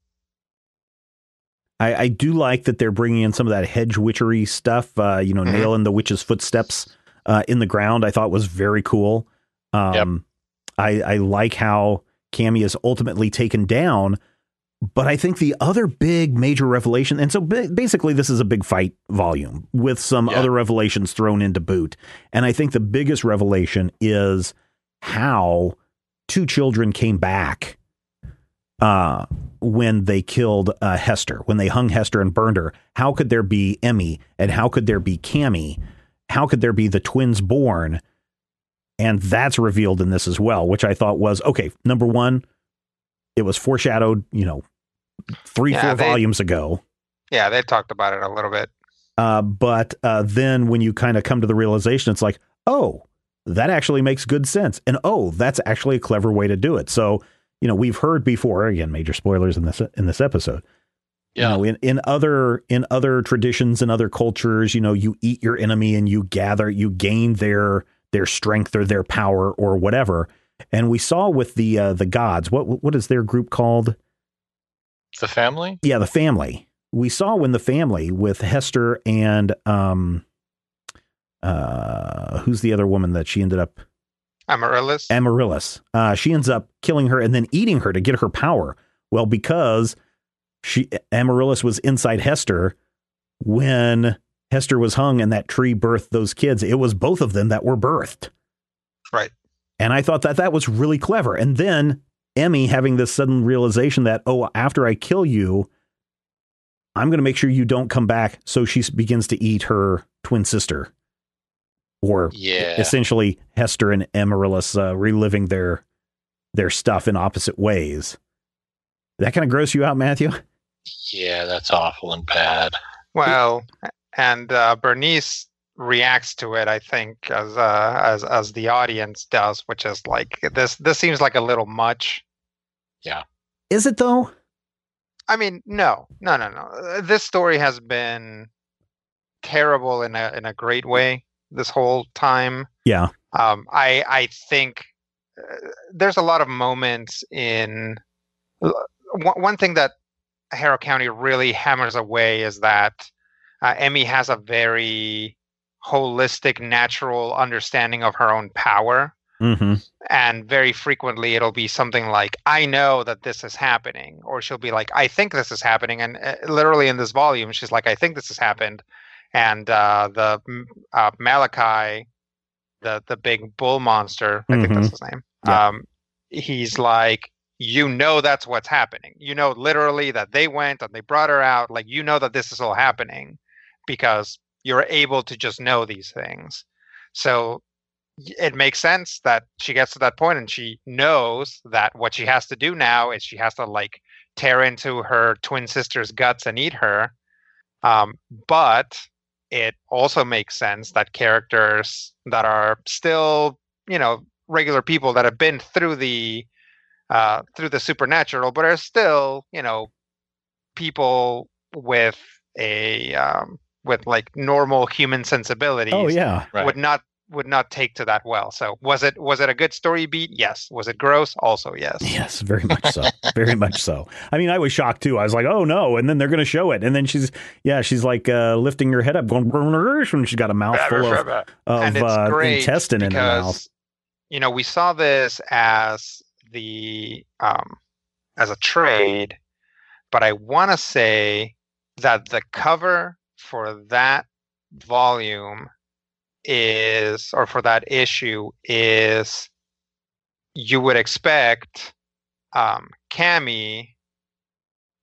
I, I do like that they're bringing in some of that hedge witchery stuff. Uh, you know, Mhm. nailing the witch's footsteps uh, in the ground. I thought was very cool. Um, I, I like how Kammi is ultimately taken down. But I think the other big major revelation, and so basically this is a big fight volume with some Yeah. other revelations thrown into boot. And I think the biggest revelation is how two children came back uh, when they killed uh, Hester, when they hung Hester and burned her. How could there be Emmy and how could there be Kammi? How could there be the twins born? And that's revealed in this as well, which I thought was okay. Number one, it was foreshadowed, you know, three, Yeah, four they- volumes ago. Yeah, they talked about it a little bit. Uh, but uh, then when you kind of come to the realization, it's like, oh, that actually makes good sense. And oh, that's actually a clever way to do it. So, you know, we've heard before, again, major spoilers in this in this episode. Yeah. You know, in, in other in other traditions and other cultures, you know, you eat your enemy and you gather, you gain their their strength or their power or whatever. And we saw with the uh, the gods, what what is their group called? the family? Yeah, the family. We saw when the family with Hester and um uh who's the other woman that she ended up Amaryllis. Amaryllis. Uh she ends up killing her and then eating her to get her power. Well, because she Amaryllis was inside Hester when Hester was hung and that tree birthed those kids, it was both of them that were birthed. Right. And I thought that that was really clever. And then Emmy having this sudden realization that, oh, after I kill you, I'm going to make sure you don't come back. So she begins to eat her twin sister, or Yeah. essentially Hester and Amaryllis uh, reliving their their stuff in opposite ways. That kind of gross you out, Matthew? Yeah, that's awful and bad. Well, and uh, Bernice reacts to it, I think, as uh, as as the audience does, which is like this. This seems like a little much. Yeah. Is it though? I mean, no, no, no, no. Uh, This story has been terrible in a in a great way this whole time. Yeah. Um, I I think uh, there's a lot of moments in one, one thing that Harrow County really hammers away is that uh, Emmy has a very holistic, natural understanding of her own power Mm-hmm. and very frequently it'll be something like i know that this is happening or she'll be like i think this is happening and uh, literally in this volume she's like i think this has happened and uh, the uh, malachi the the big bull monster i think that's his name Yeah. um, he's like you know that's what's happening. You know literally that they went and they brought her out. Like you know that this is all happening because you're able to just know these things. So it makes sense that she gets to that point and she knows that what she has to do now is she has to like tear into her twin sister's guts and eat her um, but it also makes sense that characters that are still you know regular people that have been through the uh, through the supernatural but are still you know people with a um, with like normal human sensibilities Oh yeah. Right. would not would not take to that well. So was it was it a good story beat? Yes. Was it gross? Also yes. Yes, very much so. very much so. I mean, I was shocked too. I was like, "Oh no!" And then they're going to show it, and then she's, yeah, she's like uh, lifting her head up, going, [laughs] and she's got a mouthful of, of uh, intestine in her mouth. you know we saw this as the um as a trade, but I want to say that the cover for that volume is or for that issue is you would expect um Kammi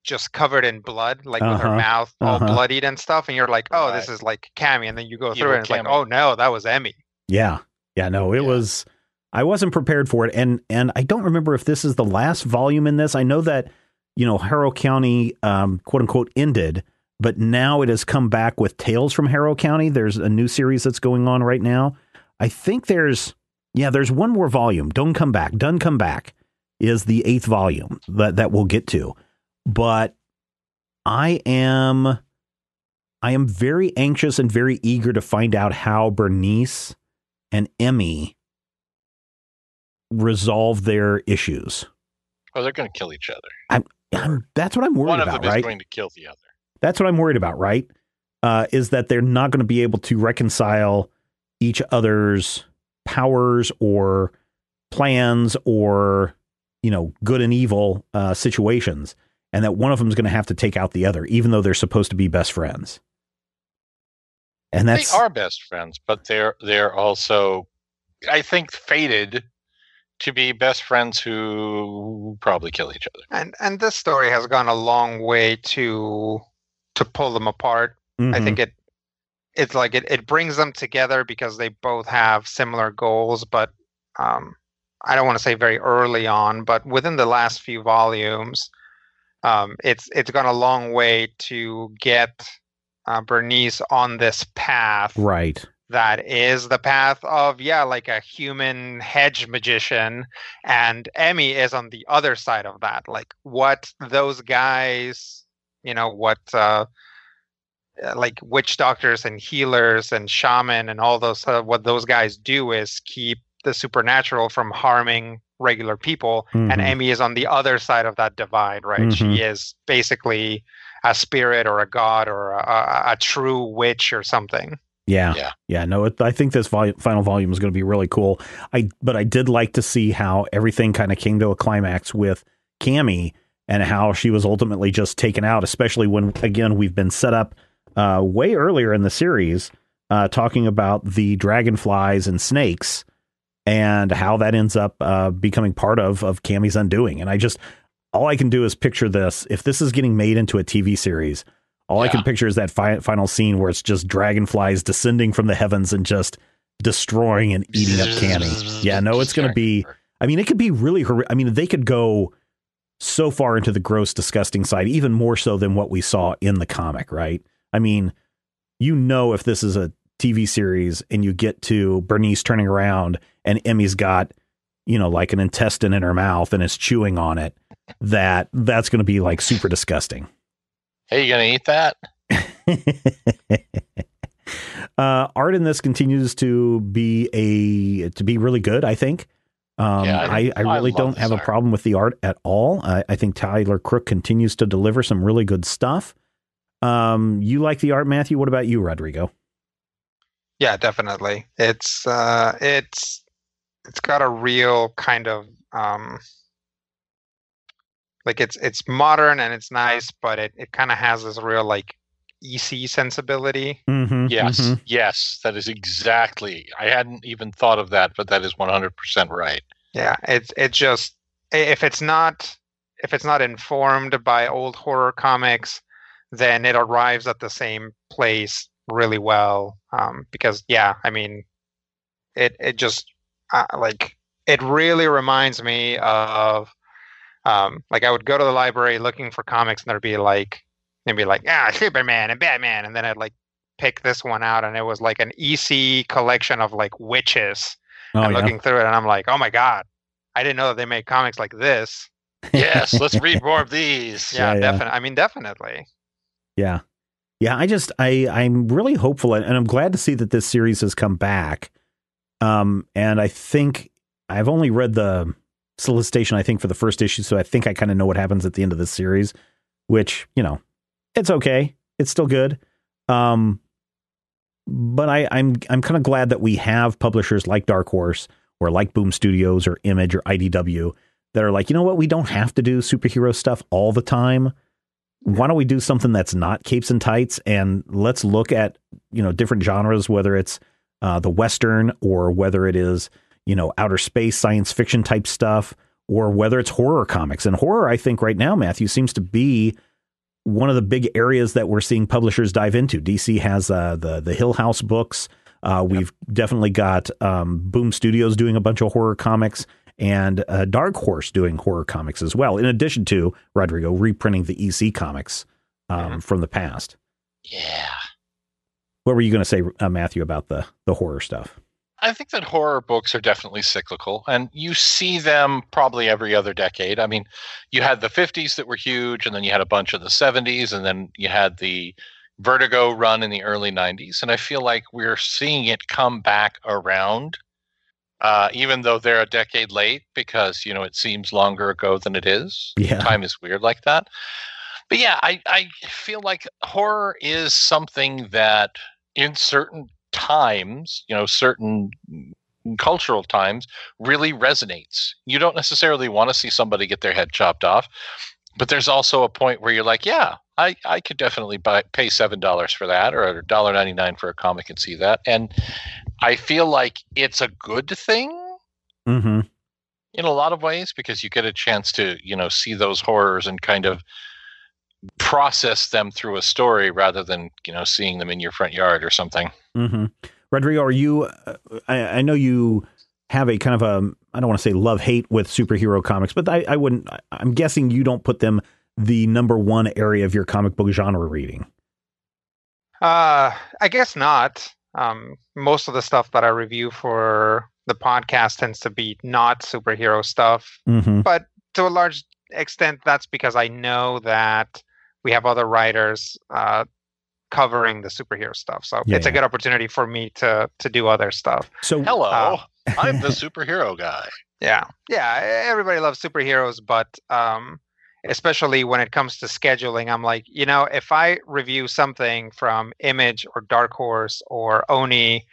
just covered in blood, like with her Uh-huh, mouth all uh-huh. bloodied and stuff, and you're like, oh, this is like Kammi, and then you go through it, and it's like, oh no, that was Emmy. Yeah, yeah, no, it Yeah. was. I wasn't prepared for it, and and I don't remember if this is the last volume in this. I know that you know Harrow County, um, quote unquote, ended, but now it has come back with Tales from Harrow County. There's a new series that's going on right now. I think there's yeah, there's one more volume. Don't come back. Done come back is the eighth volume that that we'll get to, but I am. I am very anxious and very eager to find out how Bernice and Emmy resolve their issues. Oh, they're going to kill each other. I'm, that's what I'm worried about. One of about, them is right? going to kill the other. That's what I'm worried about, right? Uh, is that they're not going to be able to reconcile each other's powers or plans or you know good and evil uh, situations, and that one of them is going to have to take out the other, even though they're supposed to be best friends. And that's they are best friends, but they're they're also, I think, fated to be best friends who probably kill each other. And and this story has gone a long way to to pull them apart. I Mhm. think it it's like it, it brings them together because they both have similar goals, but um, I don't want to say very early on, but within the last few volumes, um, it's it's gone a long way to get uh, Bernice on this path right. that is the path of yeah like a human hedge magician and emmy is on the other side of that like what those guys you know what uh uh, like witch doctors and healers and shaman and all those uh, what those guys do is keep the supernatural from harming regular people and Mhm. emmy is on the other side of that divide right Mhm. she is basically a spirit or a god or a, a, a true witch or something Yeah. Yeah. Yeah. No, it, I think this vol- final volume is going to be really cool. I, but I did like to see how everything kind of came to a climax with Kammi and how she was ultimately just taken out, especially when, again, we've been set up uh, way earlier in the series uh, talking about the dragonflies and snakes and how that ends up uh, becoming part of, of Kammi's undoing. And I just, all I can do is picture this. If this is getting made into a TV series, all I can picture is that fi- final scene where it's just dragonflies descending from the heavens and just destroying and eating up Kammi. Yeah, no, it's going to be. I mean, it could be really. Hor- I mean, they could go so far into the gross, disgusting side, even more so than what we saw in the comic, right? I mean, you know, if this is a TV series and you get to Bernice turning around and Emmy's got, you know, like an intestine in her mouth and is chewing on it, that that's going to be like super disgusting. Hey, you gonna eat that? [laughs] uh, art in this continues to be a to be really good. I think. Um, Yeah, I, I- I I really love don't have a problem with the art at all. I, I think Tyler Crook continues to deliver some really good stuff. Um, you like the art, Matthew? What about you, Rodrigo? Yeah, definitely. It's uh it's it's got a real kind of um like it's it's modern and it's nice, but it, it kind of has this real like EC sensibility. Mm-hmm, Yes, yes, that is exactly. I hadn't even thought of that, but that is one hundred percent right. Yeah, it's it just if it's not if it's not informed by old horror comics, then it arrives at the same place really well. Um, because yeah, I mean, it it just uh, like it really reminds me of um, like I would go to the library looking for comics, and there'd be like they'd be like ah Superman and Batman, and then I'd like pick this one out, and it was like an EC collection of like witches Oh and yeah. looking through it, and I'm like, oh my god, I didn't know that they made comics like this. Yes, let's [laughs] read more of these. Yeah, Yeah, yeah. definitely. I mean, definitely. Yeah. Yeah, I just I I'm really hopeful and I'm glad to see that this series has come back. Um and I think I've only read the solicitation I think for the first issue so I think I kind of know what happens at the end of this series, which, you know, it's okay. It's still good. Um but I I'm I'm kind of glad that we have publishers like Dark Horse or like Boom Studios or Image or IDW that are like, you know what, we don't have to do superhero stuff all the time why don't we do something that's not capes and tights and let's look at you know different genres whether it's uh, the western or whether it is you know outer space science fiction type stuff or whether it's horror comics and horror i think right now matthew seems to be one of the big areas that we're seeing publishers dive into dc has uh, the the hill house books uh, we've definitely got um, boom studios doing a bunch of horror comics and uh, Dark Horse doing horror comics as well, in addition to Rodrigo reprinting the EC comics um, from the past. Yeah. What were you going to say, uh, Matthew, about the the horror stuff? I think that horror books are definitely cyclical, and you see them probably every other decade. I mean, you had the 50s that were huge, and then you had a bunch of the 70s, and then you had the Vertigo run in the early 90s. And I feel like we're seeing it come back around, uh, even though they're a decade late, because, you know, it seems longer ago than it is. Yeah. Time is weird like that. But yeah, I, I feel like horror is something that in certain times, you know, certain cultural times really resonates. You don't necessarily want to see somebody get their head chopped off, but there's also a point where you're like, yeah, I, I could definitely buy pay seven dollars for that or a dollar ninety nine for a comic and see that. And I feel like it's a good thing Mm-hmm. in a lot of ways because you get a chance to, you know, see those horrors and kind of process them through a story rather than, you know, seeing them in your front yard or something. Mm-hmm. Rodrigo, are you? Uh, I, I know you have a kind of a I don't want to say love hate with superhero comics, but I, I wouldn't. I- I'm guessing you don't put them the number one area of your comic book genre reading. Uh, I guess not. Um, most of the stuff that I review for the podcast tends to be not superhero stuff, Mm-hmm. but to a large extent, that's because I know that we have other writers uh, covering the superhero stuff. So Yeah, it's a good opportunity for me to to do other stuff. So Hello, Uh, I'm the [laughs] superhero guy. Yeah, yeah. Everybody loves superheroes, but um, especially when it comes to scheduling, I'm like, you know, if I review something from Image or Dark Horse or Oni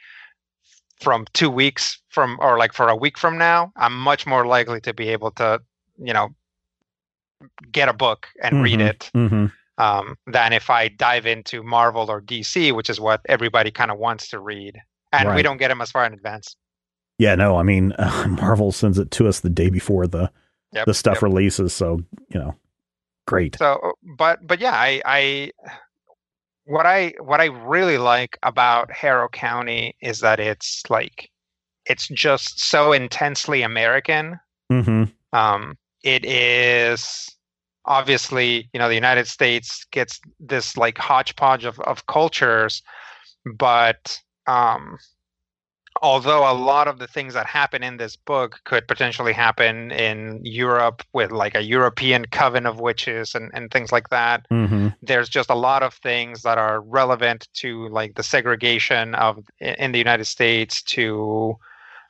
from two weeks from, or like for a week from now, I'm much more likely to be able to, you know, get a book and read Mhm, it mhm. Um, than if I dive into Marvel or DC, which is what everybody kind of wants to read, and we don't get them as far in advance. Yeah, no, I mean, uh, [laughs] Marvel sends it to us the day before the Yep, the stuff yep. releases, so you know, great. So, but but yeah, I I what I what I really like about Harrow County is that it's like it's just so intensely American. Mm-hmm. Um, it is obviously, you know, the United States gets this like hodgepodge of, of cultures, but um, although a lot of the things that happen in this book could potentially happen in Europe with like a European coven of witches and, and things like that, Mm-hmm. there's just a lot of things that are relevant to like the segregation of in the United States to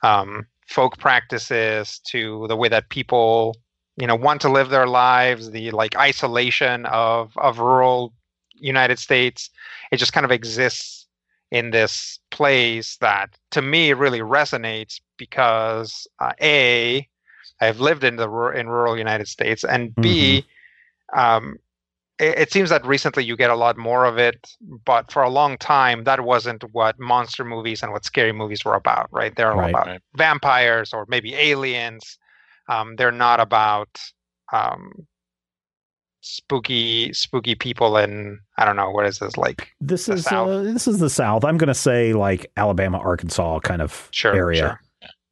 um, folk practices to the way that people you know want to live their lives the like isolation of of rural United States it just kind of exists in this place that to me really resonates because uh, a I've lived in the in rural United States and B um, it, it seems that recently you get a lot more of it, but for a long time that wasn't what monster movies and what scary movies were about, right? They're all Right. about Right. vampires or maybe aliens. Um, they're not about um, spooky spooky people in I don't know what is this like This is uh, this is the South. I'm going to say like Alabama, Arkansas kind of sure area.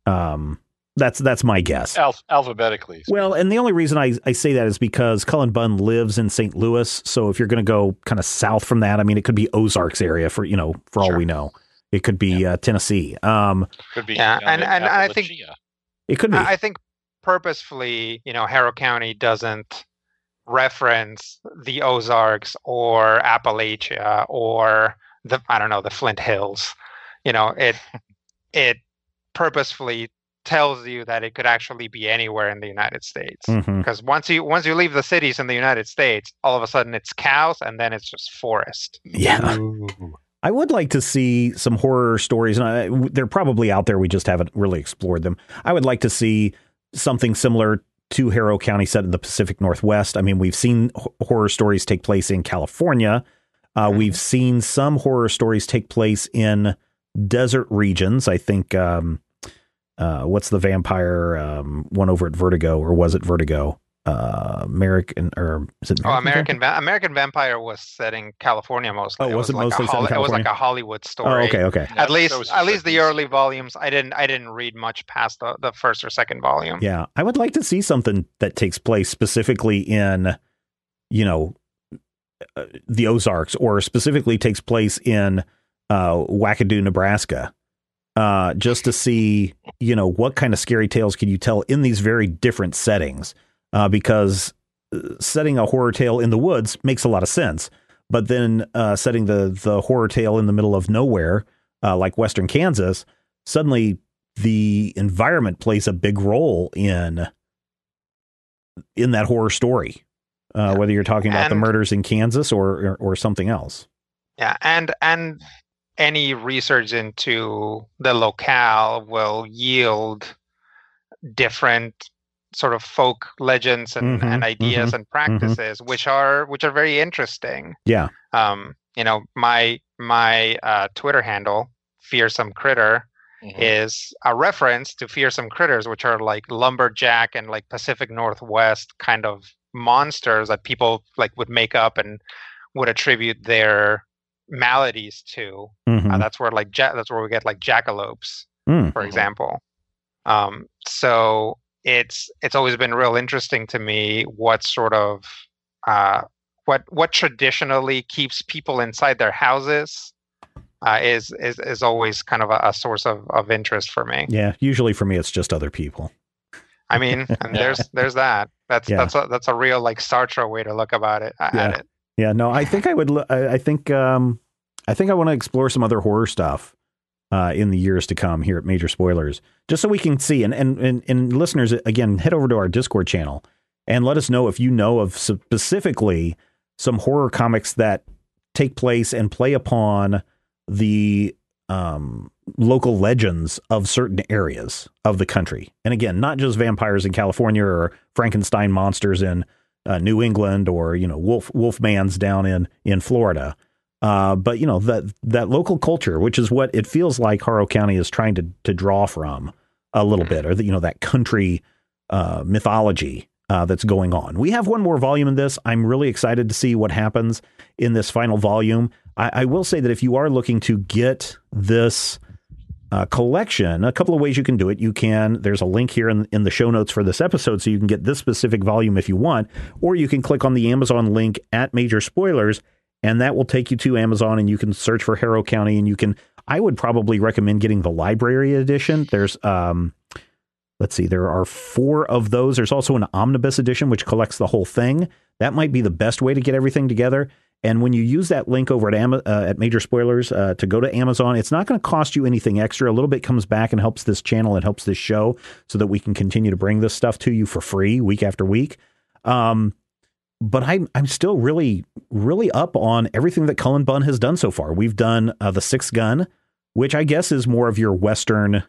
sure. Um, that's that's my guess. Alph- alphabetically. Well, and the only reason I, I say that is because Cullen Bunn lives in St. Louis. So if you're going to go kind of south from that, I mean, it could be Ozarks area for you know for all Sure. we know. It could be uh, Tennessee. Um, could be. Yeah, down and- and I think- it could be. I I think purposefully, you know, Harrow County doesn't reference the Ozarks or Appalachia or the I don't know the Flint Hills. You know, it [laughs] it purposefully tells you that it could actually be anywhere in the United States. Mhm. Because once you once you leave the cities in the United States, all of a sudden it's cows and then it's just forest. Yeah. I would like to see some horror stories, and I, they're probably out there. We just haven't really explored them. I would like to see something similar to Harrow County set in the Pacific Northwest. I mean, we've seen horror stories take place in California. Uh, Mhm. We've seen some horror stories take place in desert regions. I think, um, uh, what's the vampire um, one over at Vertigo, or was it Vertigo? Uh, American, or is it Oh, American American Va- American Vampire was set in California mostly. Oh, was it like mostly a set in Holly- It was like a Hollywood Oh, story. okay, okay. Yeah, at least at least the early volumes i didn't i didn't read much past the, the first or second volume Yeah, I would like to see something that takes place specifically in, you know, uh, the Ozarks, or specifically takes place in uh, Wackadoo, Nebraska, uh, just to see, you know, what kind of scary tales can you tell in these very different settings? Uh, because uh, setting a horror tale in the woods makes a lot of sense, but then uh, setting the the horror tale in the middle of nowhere, uh, like Western Kansas, suddenly the environment plays a big role in in that horror story. Uh, Yeah. Whether you're talking about the murders in Kansas or, or or something else. yeah and and any research into the locale will yield different sort of folk legends and, Mhm, and ideas and practices which are which are very interesting Yeah. um you know my my uh twitter handle fearsome critter Mhm. is a reference to fearsome critters, which are like lumberjack and like Pacific Northwest kind of monsters that people like would make up and would attribute their maladies to. Uh, that's where like ja- that's where we get like jackalopes, Mm. for example. Um, so it's it's always been real interesting to me what sort of uh, what what traditionally keeps people inside their houses uh, is is is always kind of a, a source of, of interest for me. Yeah. Usually for me, it's just other people. I mean, [laughs] and there's there's that. That's Yeah. that's a that's a real like Sartre way to look about it at Yeah. it. Yeah. No, I think I would. I, I think. Um, I think I want to explore some other horror stuff uh, in the years to come here at Major Spoilers, just so we can see. And and and, and listeners, again, head over to our Discord channel and let us know if you know of specifically some horror comics that take place and play upon the um, local legends of certain areas of the country. And again, not just vampires in California or Frankenstein monsters in uh, New England or you know wolf wolfmans down in in Florida. Uh, but you know that that local culture, which is what it feels like Harrow County is trying to to draw from a little bit, or that you know that country uh, mythology uh, that's going on. We have one more volume in this. I'm really excited to see what happens in this final volume. I, I will say that if you are looking to get this uh, collection, a couple of ways you can do it. You can, there's a link here in, in the show notes for this episode, so you can get this specific volume if you want, or you can click on the Amazon link at Major Spoilers, and that will take you to Amazon, and you can search for Harrow County, and you can, I would probably recommend getting the library edition. There's, um, let's see, there are four of those. There's also an omnibus edition, which collects the whole thing. That might be the best way to get everything together. And when you use that link over at Am- uh, at Major Spoilers uh, to go to Amazon, it's not going to cost you anything extra. A little bit comes back and helps this channel and helps this show so that we can continue to bring this stuff to you for free week after week. Um, but I'm I'm still really really up on everything that Cullen Bunn has done so far. We've done uh, the Sixth Gun, which I guess is more of your Western,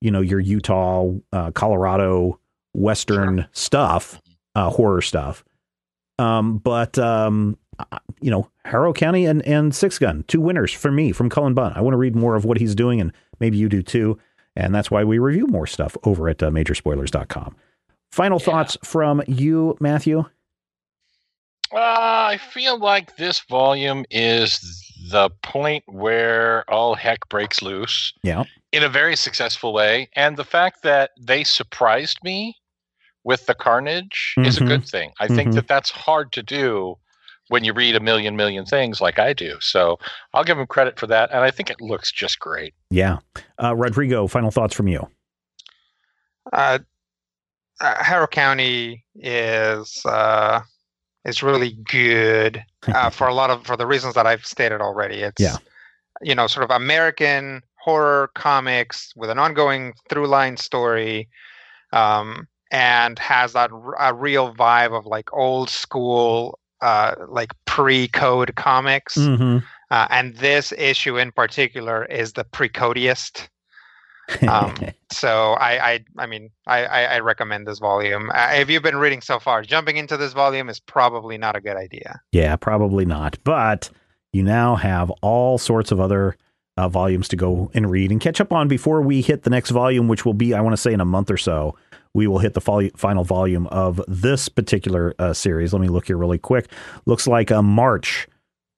you know, your Utah, uh, Colorado Western sure. stuff, uh, horror stuff. Um, but um, you know, Harrow County and, and Sixth Gun, two winners for me from Cullen Bunn. I want to read more of what he's doing, and maybe you do too. And that's why we review more stuff over at uh, majorspoilers.com. Final yeah. thoughts from you, Matthew? Uh, I feel like this volume is the point where all heck breaks loose. Yeah. In a very successful way. And the fact that they surprised me with the carnage mm-hmm. is a mm-hmm. good thing. I mm-hmm. think that that's hard to do when you read a million million things like I do. So I'll give him credit for that, and I think it looks just great. Yeah, uh, Rodrigo, final thoughts from you. Uh, uh, Harrow County is uh, is really good uh, [laughs] for a lot of for the reasons that I've stated already. It's yeah. you know sort of American horror comics with an ongoing through line story. Um, and has that a real vibe of like old school uh, like pre-code comics. Mm-hmm. Uh, and this issue in particular is the pre-codiest. Um, [laughs] so I, I, I mean, I, I, recommend this volume. Uh, if you've been reading so far, jumping into this volume is probably not a good idea. Yeah, probably not. But you now have all sorts of other uh, volumes to go and read and catch up on before we hit the next volume, which will be, I want to say, in a month or so we will hit the fol- final volume of this particular uh, series. Let me look here really quick. Looks like a uh, March.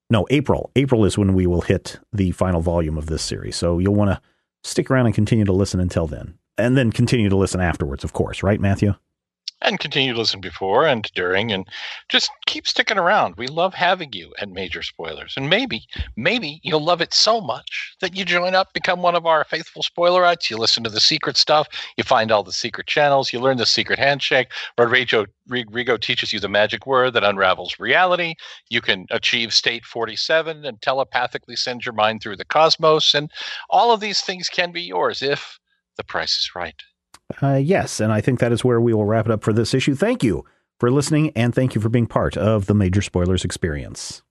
No, April. April is when we will hit the final volume of this series. So you'll want to stick around and continue to listen until then. And then continue to listen afterwards, of course, right, Matthew? And continue to listen before and during and just keep sticking around. We love having you at Major Spoilers. And maybe, maybe you'll love it so much that you join up, become one of our faithful spoilerites. You listen to the secret stuff, you find all the secret channels, you learn the secret handshake. Rodrigo Rigo teaches you the magic word that unravels reality. You can achieve state 47 and telepathically send your mind through the cosmos. And all of these things can be yours if the price is right. Uh, yes, and I think that is where we will wrap it up for this issue. Thank you for listening, and thank you for being part of the Major Spoilers experience.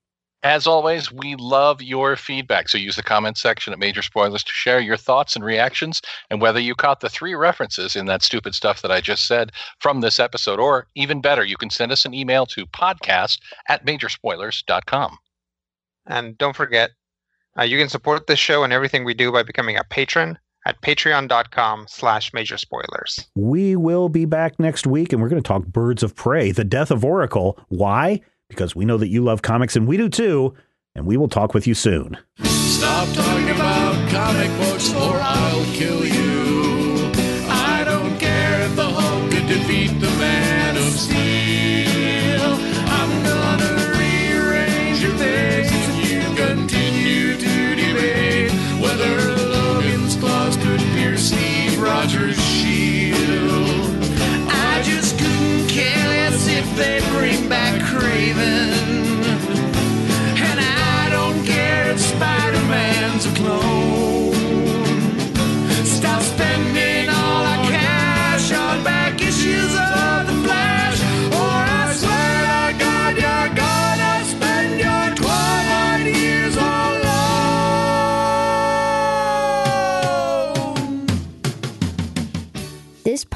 As always, we love your feedback. So use the comment section at Major Spoilers to share your thoughts and reactions and whether you caught the three references in that stupid stuff that I just said from this episode. Or even better, you can send us an email to podcast at majorspoilers.com. And don't forget, uh, you can support this show and everything we do by becoming a patron at patreon.com slash major spoilers. We will be back next week and we're going to talk Birds of Prey, the death of Oracle. Why? Because we know that you love comics and we do too, and we will talk with you soon. Stop talking about comic books or I'll kill you.